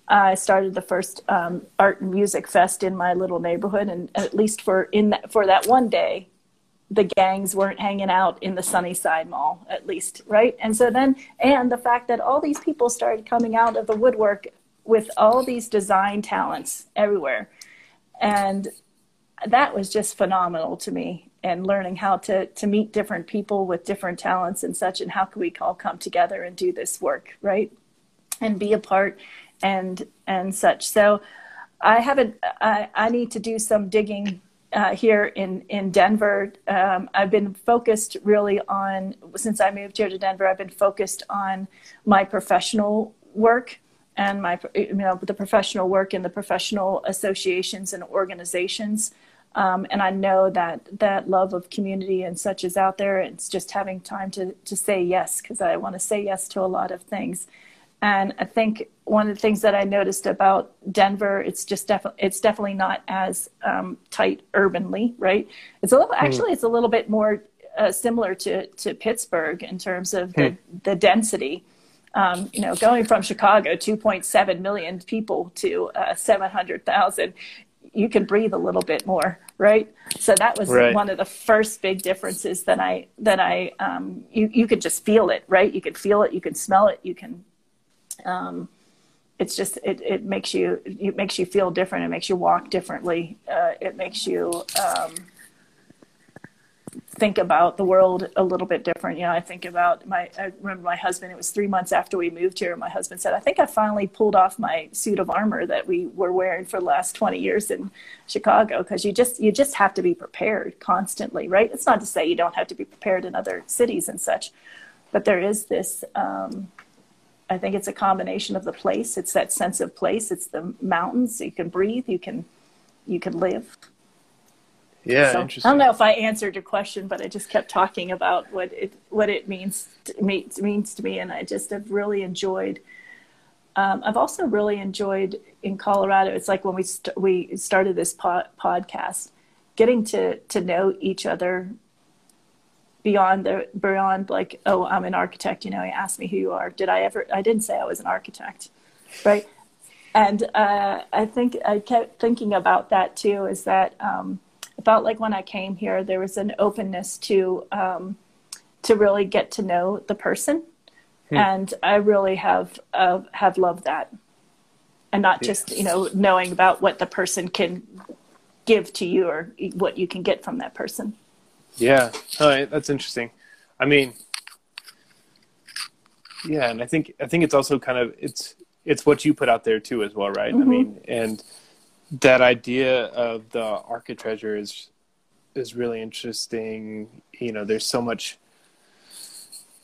I started the first um, art and music fest in my little neighborhood, and at least for in that, for that one day, the gangs weren't hanging out in the Sunnyside Mall, at least, right? And so then, and the fact that all these people started coming out of the woodwork with all these design talents everywhere, and that was just phenomenal to me. And learning how to to meet different people with different talents and such, and how can we all come together and do this work, right? And be a part and and such. So I haven't. I, I need to do some digging uh, here in in Denver. Um, I've been focused really on since I moved here to Denver. I've been focused on my professional work and my you know the professional work in the professional associations and organizations. Um, and I know that that love of community and such is out there. It's just having time to to say yes because I want to say yes to a lot of things. And I think one of the things that I noticed about Denver, it's just definitely it's definitely not as um, tight urbanly, right? It's a little hmm. actually it's a little bit more uh, similar to to Pittsburgh in terms of the, hmm. the density. Um, you know, going from Chicago, 2.7 million people to uh, 700,000, you can breathe a little bit more, right? So that was right. one of the first big differences that I that I um, you you could just feel it, right? You could feel it, you can smell it, you can um, it's just it, it makes you it makes you feel different. It makes you walk differently. Uh, it makes you um, think about the world a little bit different. You know, I think about my. I remember my husband. It was three months after we moved here. My husband said, "I think I finally pulled off my suit of armor that we were wearing for the last twenty years in Chicago because you just you just have to be prepared constantly, right? It's not to say you don't have to be prepared in other cities and such, but there is this." Um, I think it's a combination of the place. It's that sense of place. It's the mountains. You can breathe. You can, you can live. Yeah, so, interesting. I don't know if I answered your question, but I just kept talking about what it what it means to me, means to me, and I just have really enjoyed. Um, I've also really enjoyed in Colorado. It's like when we st- we started this po- podcast, getting to to know each other beyond the beyond like oh i'm an architect you know he asked me who you are did i ever i didn't say i was an architect right and uh, i think i kept thinking about that too is that um, about like when i came here there was an openness to um, to really get to know the person hmm. and i really have uh, have loved that and not just you know knowing about what the person can give to you or what you can get from that person yeah, oh, that's interesting. I mean, yeah, and I think I think it's also kind of it's it's what you put out there too as well, right? Mm-hmm. I mean, and that idea of the architecture is is really interesting. You know, there's so much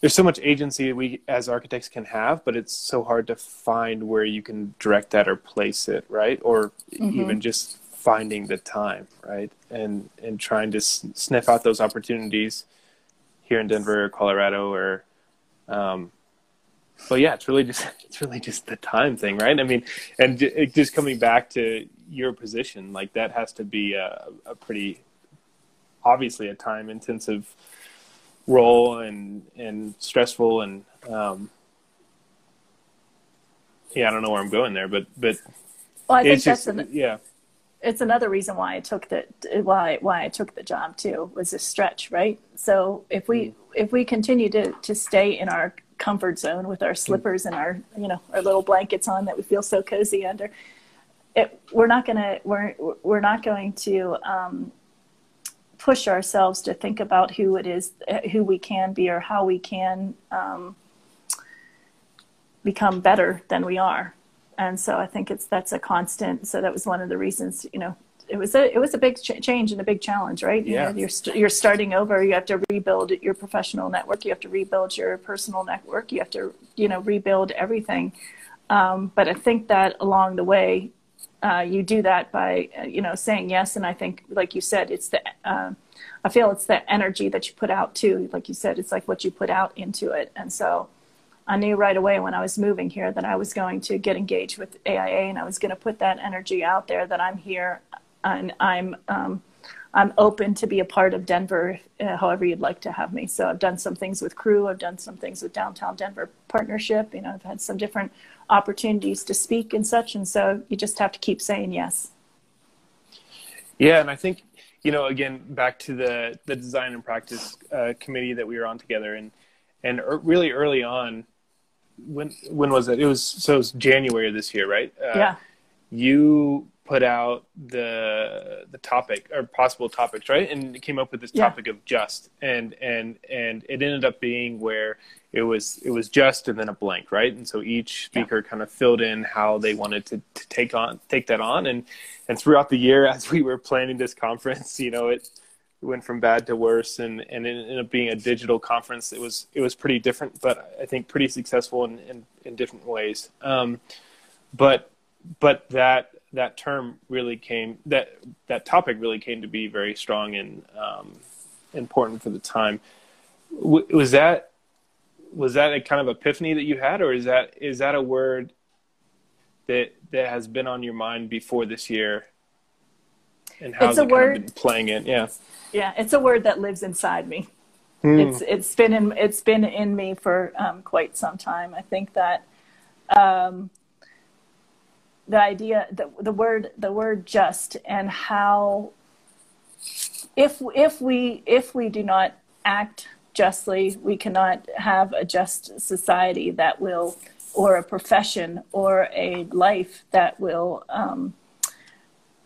there's so much agency we as architects can have, but it's so hard to find where you can direct that or place it, right? Or mm-hmm. even just finding the time, right? And and trying to s- sniff out those opportunities here in Denver or Colorado or um but yeah, it's really just [LAUGHS] it's really just the time thing, right? I mean, and just coming back to your position, like that has to be a, a pretty obviously a time intensive role and and stressful and um yeah, I don't know where I'm going there, but but well, I think that's just, an, yeah it's another reason why I took the why why I took the job too was a stretch, right? So if we mm. if we continue to to stay in our comfort zone with our slippers and our you know our little blankets on that we feel so cozy under, it, we're not gonna we're we're not going to um, push ourselves to think about who it is who we can be or how we can um, become better than we are and so I think it's that's a constant. So that was one of the reasons, you know, it was a it was a big ch- change and a big challenge, right? You yeah. Know, you're you st- you're starting over. You have to rebuild your professional network. You have to rebuild your personal network. You have to you know rebuild everything. Um, but I think that along the way, uh, you do that by uh, you know saying yes. And I think, like you said, it's the uh, I feel it's the energy that you put out too. Like you said, it's like what you put out into it. And so I knew right away when I was moving here that I was going to get engaged with AIA and I was going to put that energy out there that I'm here and I'm um, I'm open to be a part of Denver, uh, however you'd like to have me. So I've done some things with Crew, I've done some things with Downtown Denver Partnership. You know, I've had some different opportunities to speak and such. And so you just have to keep saying yes. Yeah, and I think you know again back to the the design and practice uh, committee that we were on together, and and er, really early on, when when was it? It was so it was January of this year, right? Uh, yeah. You put out the the topic or possible topics, right? And it came up with this topic yeah. of just, and and and it ended up being where it was it was just and then a blank, right? And so each speaker yeah. kind of filled in how they wanted to, to take on take that on, and and throughout the year [LAUGHS] as we were planning this conference, you know, it went from bad to worse, and and it ended up being a digital conference. It was it was pretty different, but I think pretty successful in in, in different ways. Um, but but that that term really came that that topic really came to be very strong and um, important for the time. W- was that was that a kind of epiphany that you had, or is that is that a word that that has been on your mind before this year? And how's it word, kind of been playing it? Yeah, yeah, it's a word that lives inside me. Mm. It's it's been in it's been in me for um, quite some time. I think that um, the idea the, the word the word just and how if if we if we do not act justly we cannot have a just society that will or a profession or a life that will um,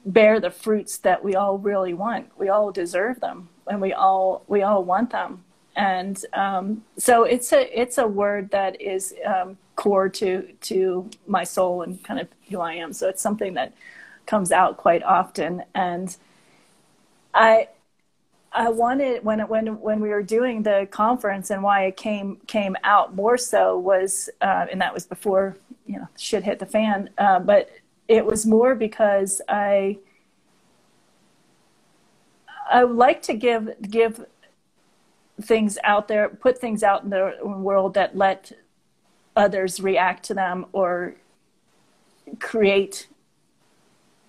bear the fruits that we all really want. We all deserve them and we all we all want them and um, so it's a it's a word that is um, core to to my soul and kind of who I am. So it's something that comes out quite often, and I I wanted when when when we were doing the conference and why it came came out more so was uh, and that was before you know shit hit the fan, uh, but it was more because I I would like to give give things out there, put things out in the world that let others react to them or create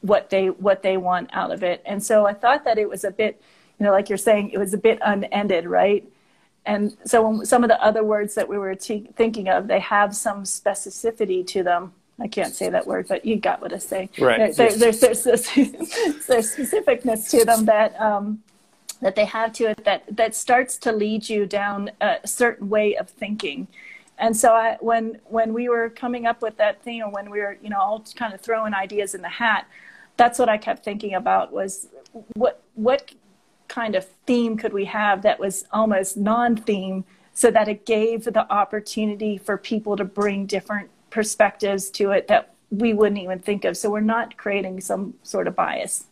what they what they want out of it. And so I thought that it was a bit, you know, like you're saying, it was a bit unended, right? And so some of the other words that we were t- thinking of, they have some specificity to them. I can't say that word, but you got what I say. Right. There, there's, there's, there's, [LAUGHS] there's specificness to them that um, that they have to it that that starts to lead you down a certain way of thinking and so I, when when we were coming up with that theme, or when we were, you know, all kind of throwing ideas in the hat, that's what I kept thinking about was what what kind of theme could we have that was almost non-theme, so that it gave the opportunity for people to bring different perspectives to it that we wouldn't even think of. So we're not creating some sort of bias.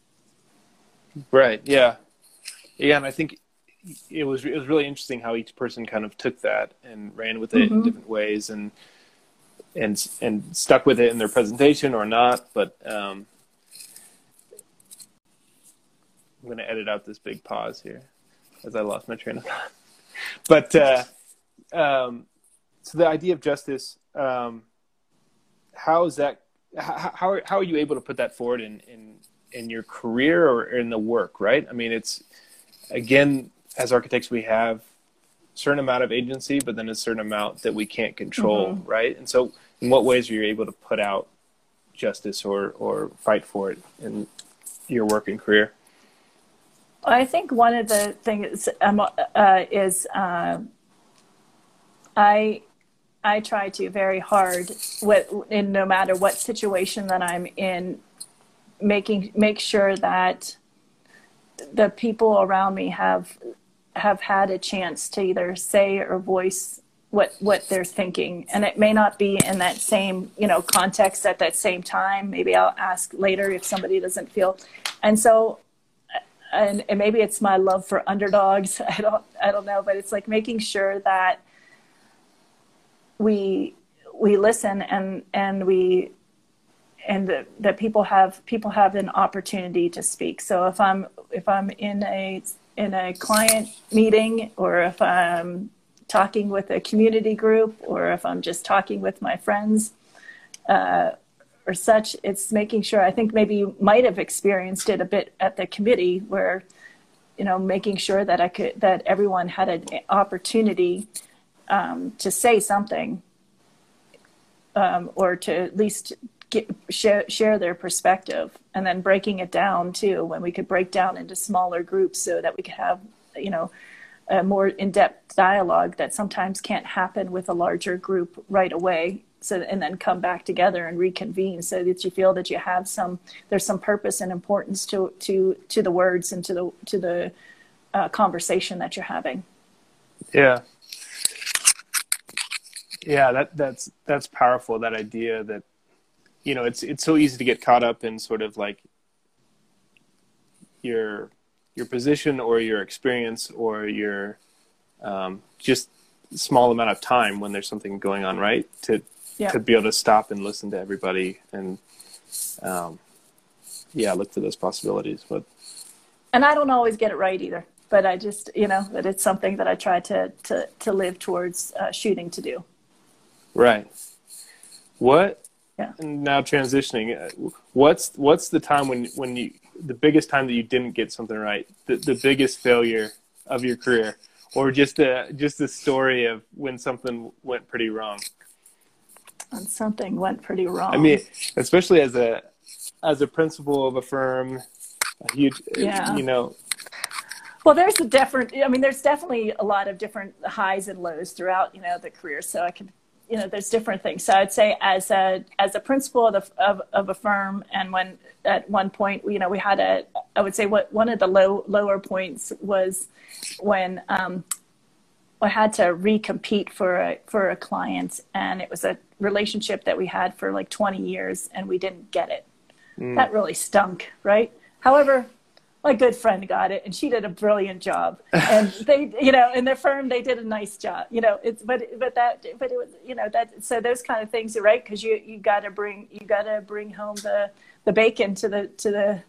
Right. Yeah. Yeah, and I think it was it was really interesting how each person kind of took that and ran with it mm-hmm. in different ways and and and stuck with it in their presentation or not. But um, I'm going to edit out this big pause here as I lost my train of thought. [LAUGHS] But uh, um, so the idea of justice, um, how is that? How, how are, how are you able to put that forward in, in in your career or in the work? Right. I mean, it's again as architects we have a certain amount of agency but then a certain amount that we can't control mm-hmm. right and so in what ways are you able to put out justice or or fight for it in your work and career i think one of the things um, uh, is uh, i i try to very hard with in no matter what situation that i'm in making make sure that the people around me have have had a chance to either say or voice what what they're thinking. And it may not be in that same you know context at that same time. Maybe i'll ask later if somebody doesn't feel and so and, and maybe it's my love for underdogs. [LAUGHS] I don't i don't know but it's like making sure that we we listen and and we and that, that people have people have an opportunity to speak so if i'm if i'm in a in a client meeting or if I'm talking with a community group or if I'm just talking with my friends uh, or such, it's making sure. I think maybe you might have experienced it a bit at the committee where, you know, making sure that I could that everyone had an opportunity um, to say something um, or to at least get, share, share their perspective and then breaking it down too when we could break down into smaller groups so that we could have you know a more in-depth dialogue that sometimes can't happen with a larger group right away. So and then come back together and reconvene so that you feel that you have some there's some purpose and importance to to to the words and to the to the uh, conversation that you're having. Yeah. Yeah that that's that's powerful that idea that you know it's it's so easy to get caught up in sort of like your your position or your experience or your um, just small amount of time when there's something going on right? To yeah. to be able to stop and listen to everybody and um, yeah look for those possibilities but and i don't always get it right either but i just you know that it's something that i try to to to live towards uh, shooting to do. Right. What yeah. now transitioning uh, what's what's the time when when you the biggest time that you didn't get something right? The, the biggest failure of your career? Or just a just a story of when something went pretty wrong? When something went pretty wrong. I mean especially as a as a principal of a firm a huge yeah. you know. Well there's a different i mean there's definitely a lot of different highs and lows throughout you know the career. So i can you know there's different things. So i'd say as a as a principal of, the, of, of a firm and when at one point you know we had a i would say what one of the low lower points was when um, i had to recompete for a for a client and it was a relationship that we had for like 20 years and we didn't get it. Mm. that really stunk right? However my good friend got it and she did a brilliant job. And [LAUGHS] they you know in their firm they did a nice job you know it's but but that but it was you know that so those kind of things are right because you you got to bring you got to bring home the the bacon to the to the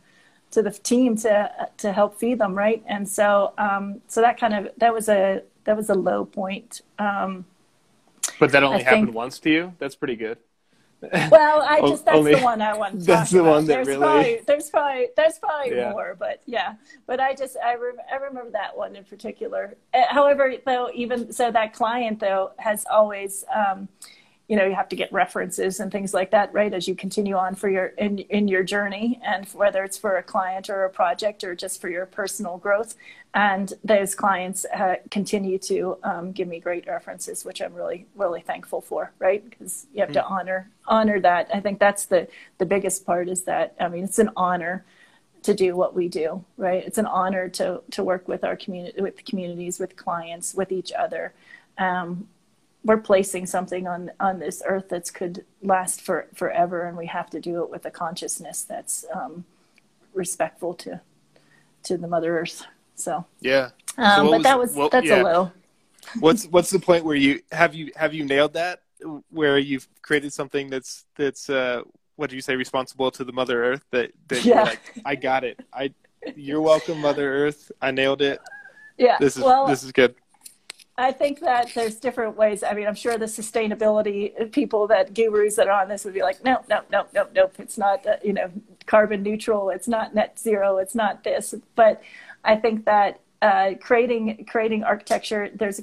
to the team to to help feed them right? And so um so that kind of that was a that was a low point. Um but that only I happened think, once to you? That's pretty good [LAUGHS] well, I just that's Only, the one I want. [LAUGHS] To that's the about. one that there's really. Probably, there's probably there's probably yeah. more, but yeah. But I just I, re- I remember that one in particular. Uh, however, though, even so, that client though has always. Um, you know you have to get references and things like that right as you continue on for your in in your journey and whether it's for a client or a project or just for your personal growth. And those clients uh, continue to um, give me great references which i'm really really thankful for right? Because you have mm-hmm. to honor honor that. I think that's the the biggest part is that i mean it's an honor to do what we do right? It's an honor to to work with our community with communities with clients with each other. Um, we're placing something on on this earth that could last for forever and we have to do it with a consciousness that's um, respectful to to the mother earth so. Yeah. Um, so but was, that was that's yeah. a low. [LAUGHS] What's what's the point where you have you have you nailed that? Where you've created something that's that's uh what do you say responsible to the mother earth that that yeah. like i got it. I you're welcome mother earth. I nailed it. [LAUGHS] Yeah this is well, this is good I think that there's different ways. I mean, I'm sure the sustainability people that gurus that are on this would be like, no, no, no, no, nope. It's not, uh, you know, carbon neutral. It's not net zero. It's not this. But I think that uh, creating creating architecture, there's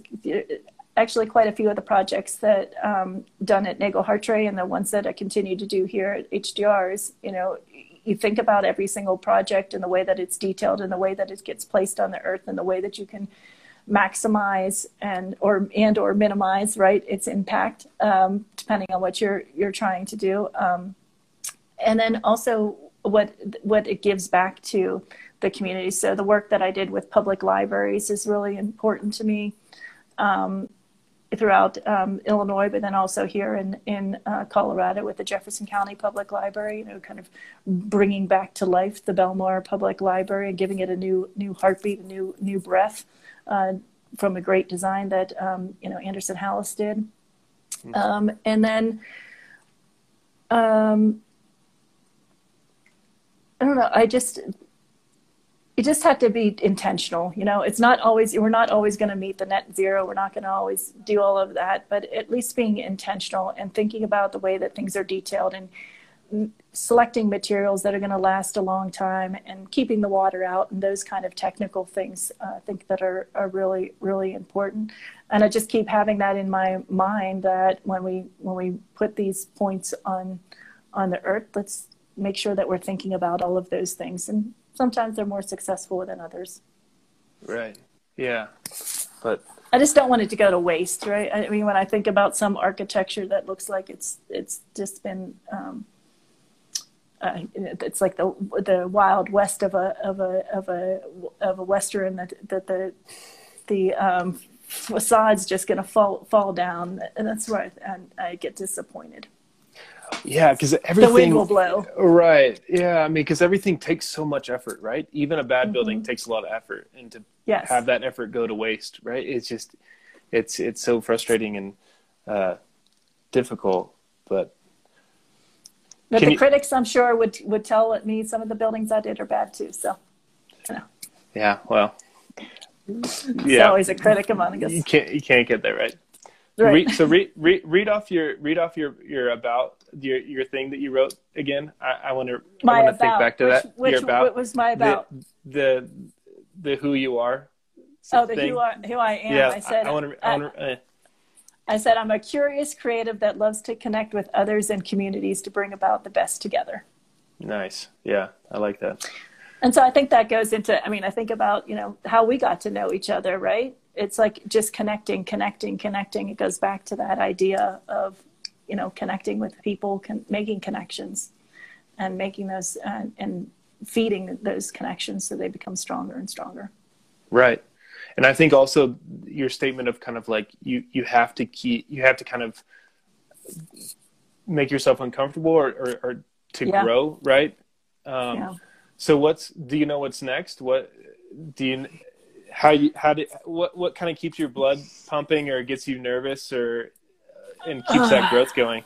actually quite a few of the projects that um, done at Nagle Hartray and the ones that I continue to do here at HDR is, you know, you think about every single project and the way that it's detailed and the way that it gets placed on the earth and the way that you can maximize and or and or minimize right its impact um, depending on what you're you're trying to do. Um, and then also what what it gives back to the community. So the work that i did with public libraries is really important to me um, throughout um, illinois but then also here in in uh, colorado with the jefferson county public library you know kind of bringing back to life the belmar public library and giving it a new new heartbeat a new new breath uh, from a great design that um, you know Anderson Hallas did, mm-hmm. um, and then um, I don't know. I just you just have to be intentional. You know, it's not always we're not always going to meet the net zero. We're not going to always do all of that, but at least being intentional and thinking about the way that things are detailed and selecting materials that are going to last a long time and keeping the water out and those kind of technical things uh, I think that are, are really really important. And I just keep having that in my mind that when we when we put these points on on the earth let's make sure that we're thinking about all of those things. And sometimes they're more successful than others. Right. Yeah. But I just don't want it to go to waste, right? I mean, when I think about some architecture that looks like it's it's just been um, uh, it's like the the wild west of a of a of a of a western that that the the um, facade's just going to fall fall down, and that's where I, I get disappointed. Yeah, because everything the wind will blow. Right. Yeah, I mean, because everything takes so much effort, right? Even a bad mm-hmm. building takes a lot of effort, and to yes. have that effort go to waste, right? It's just, it's it's so frustrating and uh, difficult. But but the you, critics, I'm sure, would would tell me some of the buildings I did are bad too. So, you know. Yeah. Well. yeah. always a critic among us. You can't you can't get there right. Right. Read, so read, read read off your read off your your about your your thing that you wrote again. I, I want to I want to think back to which, that. Which, about what was my about? The the, the who you are. Oh, the thing. who I who I am. Yeah, I said. I, I want to. Uh, I said I'm a curious creative that loves to connect with others and communities to bring about the best together. Nice. Yeah, I like that. And so I think that goes into. I mean, I think about you know how we got to know each other, right? It's like just connecting, connecting, connecting. It goes back to that idea of you know connecting with people con- making connections and making those uh, and feeding those connections so they become stronger and stronger right and i think also your statement of kind of like you you have to keep you have to kind of make yourself uncomfortable or or, or to yeah. grow right um, yeah. so what's do you know what's next what do you how you how do what what kind of keeps your blood pumping or gets you nervous or and keeps that [SIGHS] growth going?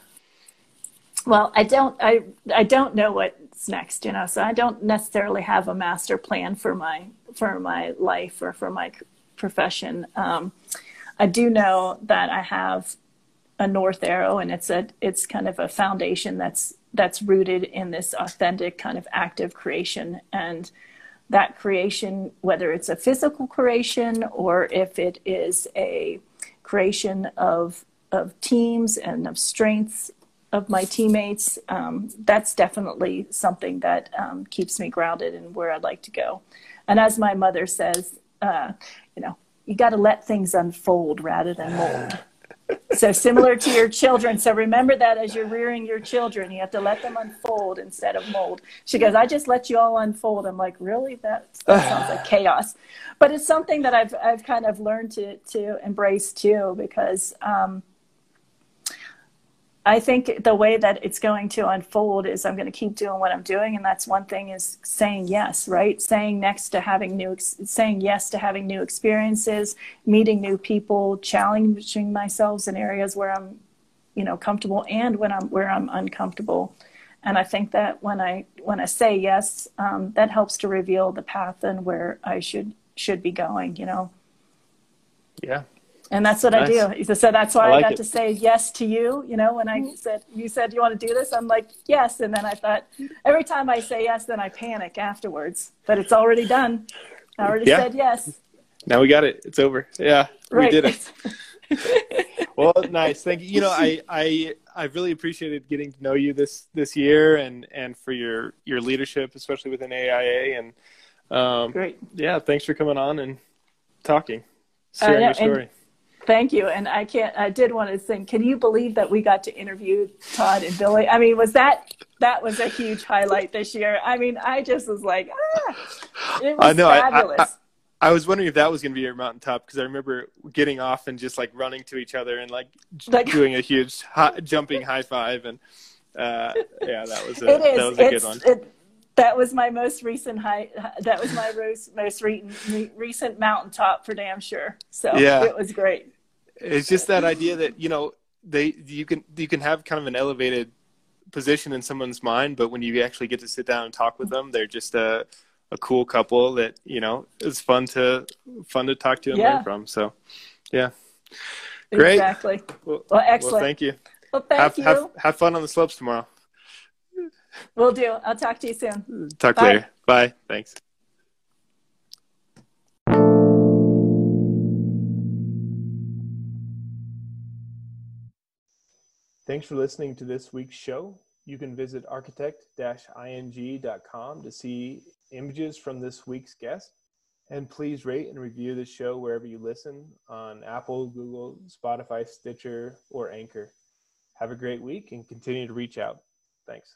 Well, I don't I I don't know what's next, you know. So I don't necessarily have a master plan for my for my life or for my profession. Um, I do know that I have a north arrow, and it's a it's kind of a foundation that's that's rooted in this authentic kind of active creation and that creation, whether it's a physical creation or if it is a creation of of teams and of strengths of my teammates, um, that's definitely something that um, keeps me grounded in where I'd like to go. And as my mother says, uh, you know, you got to let things unfold rather than mold. so similar to your children. So remember that as you're rearing your children, you have to let them unfold instead of mold. She goes, I just let you all unfold. I'm like, really? That, that sounds like [SIGHS] chaos. But it's something that I've I've kind of learned to to embrace too, because um, I think the way that it's going to unfold is I'm going to keep doing what I'm doing, and that's one thing is saying yes, right? Saying next to having new, saying yes to having new experiences, meeting new people, challenging myself in areas where I'm, you know, comfortable and when I'm where I'm uncomfortable. And I think that when I when I say yes, um, that helps to reveal the path and where I should should be going. You know. Yeah, and that's what nice. I do. So that's why I, like I got it. to say yes to you. You know, when I mm-hmm. said you said you want to do this, I'm like yes, and then I thought every time I say yes, then I panic afterwards. But it's already done. I already yeah. said yes. Now we got it. It's over. Yeah, right. we did it. [LAUGHS] well, nice. Thank you. You know, I I I really appreciated getting to know you this this year and and for your your leadership, especially within AIA. And um, great. Yeah, thanks for coming on and talking, sharing your story. And- Thank you. And I can't, I did want to think, can you believe that we got to interview Tod and Billie? I mean, was that, that was a huge highlight this year. I mean, I just was like, ah, it was I know, fabulous. I, I, I was wondering if that was going to be your mountaintop because I remember getting off and just like running to each other and like, like [LAUGHS] doing a huge high, jumping high five. And uh, yeah, that was a, that was a good one. It, that was my most recent height. That was my most, most recent, recent mountaintop for damn sure. So yeah. it was great. It's just that idea that, you know, they, you can, you can have kind of an elevated position in someone's mind, but when you actually get to sit down and talk with them, they're just a, a cool couple that, you know, it's fun to, fun to talk to and yeah. learn from. So yeah. Great. Exactly. Well, well excellent. Well, thank you. Well, thank have, you. Have, have fun on the slopes tomorrow. We'll do. I'll talk to you soon. Talk Bye. later. Bye. Thanks. Thanks for listening to this week's show. You can visit architect-ing.com to see images from this week's guest. And please rate and review the show wherever you listen on Apple, Google, Spotify, Stitcher, or Anchor. Have a great week and continue to reach out. Thanks.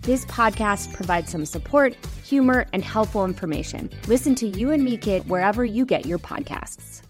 this podcast provides some support humor, and helpful information. Listen to You and Me Kid wherever you get your podcasts.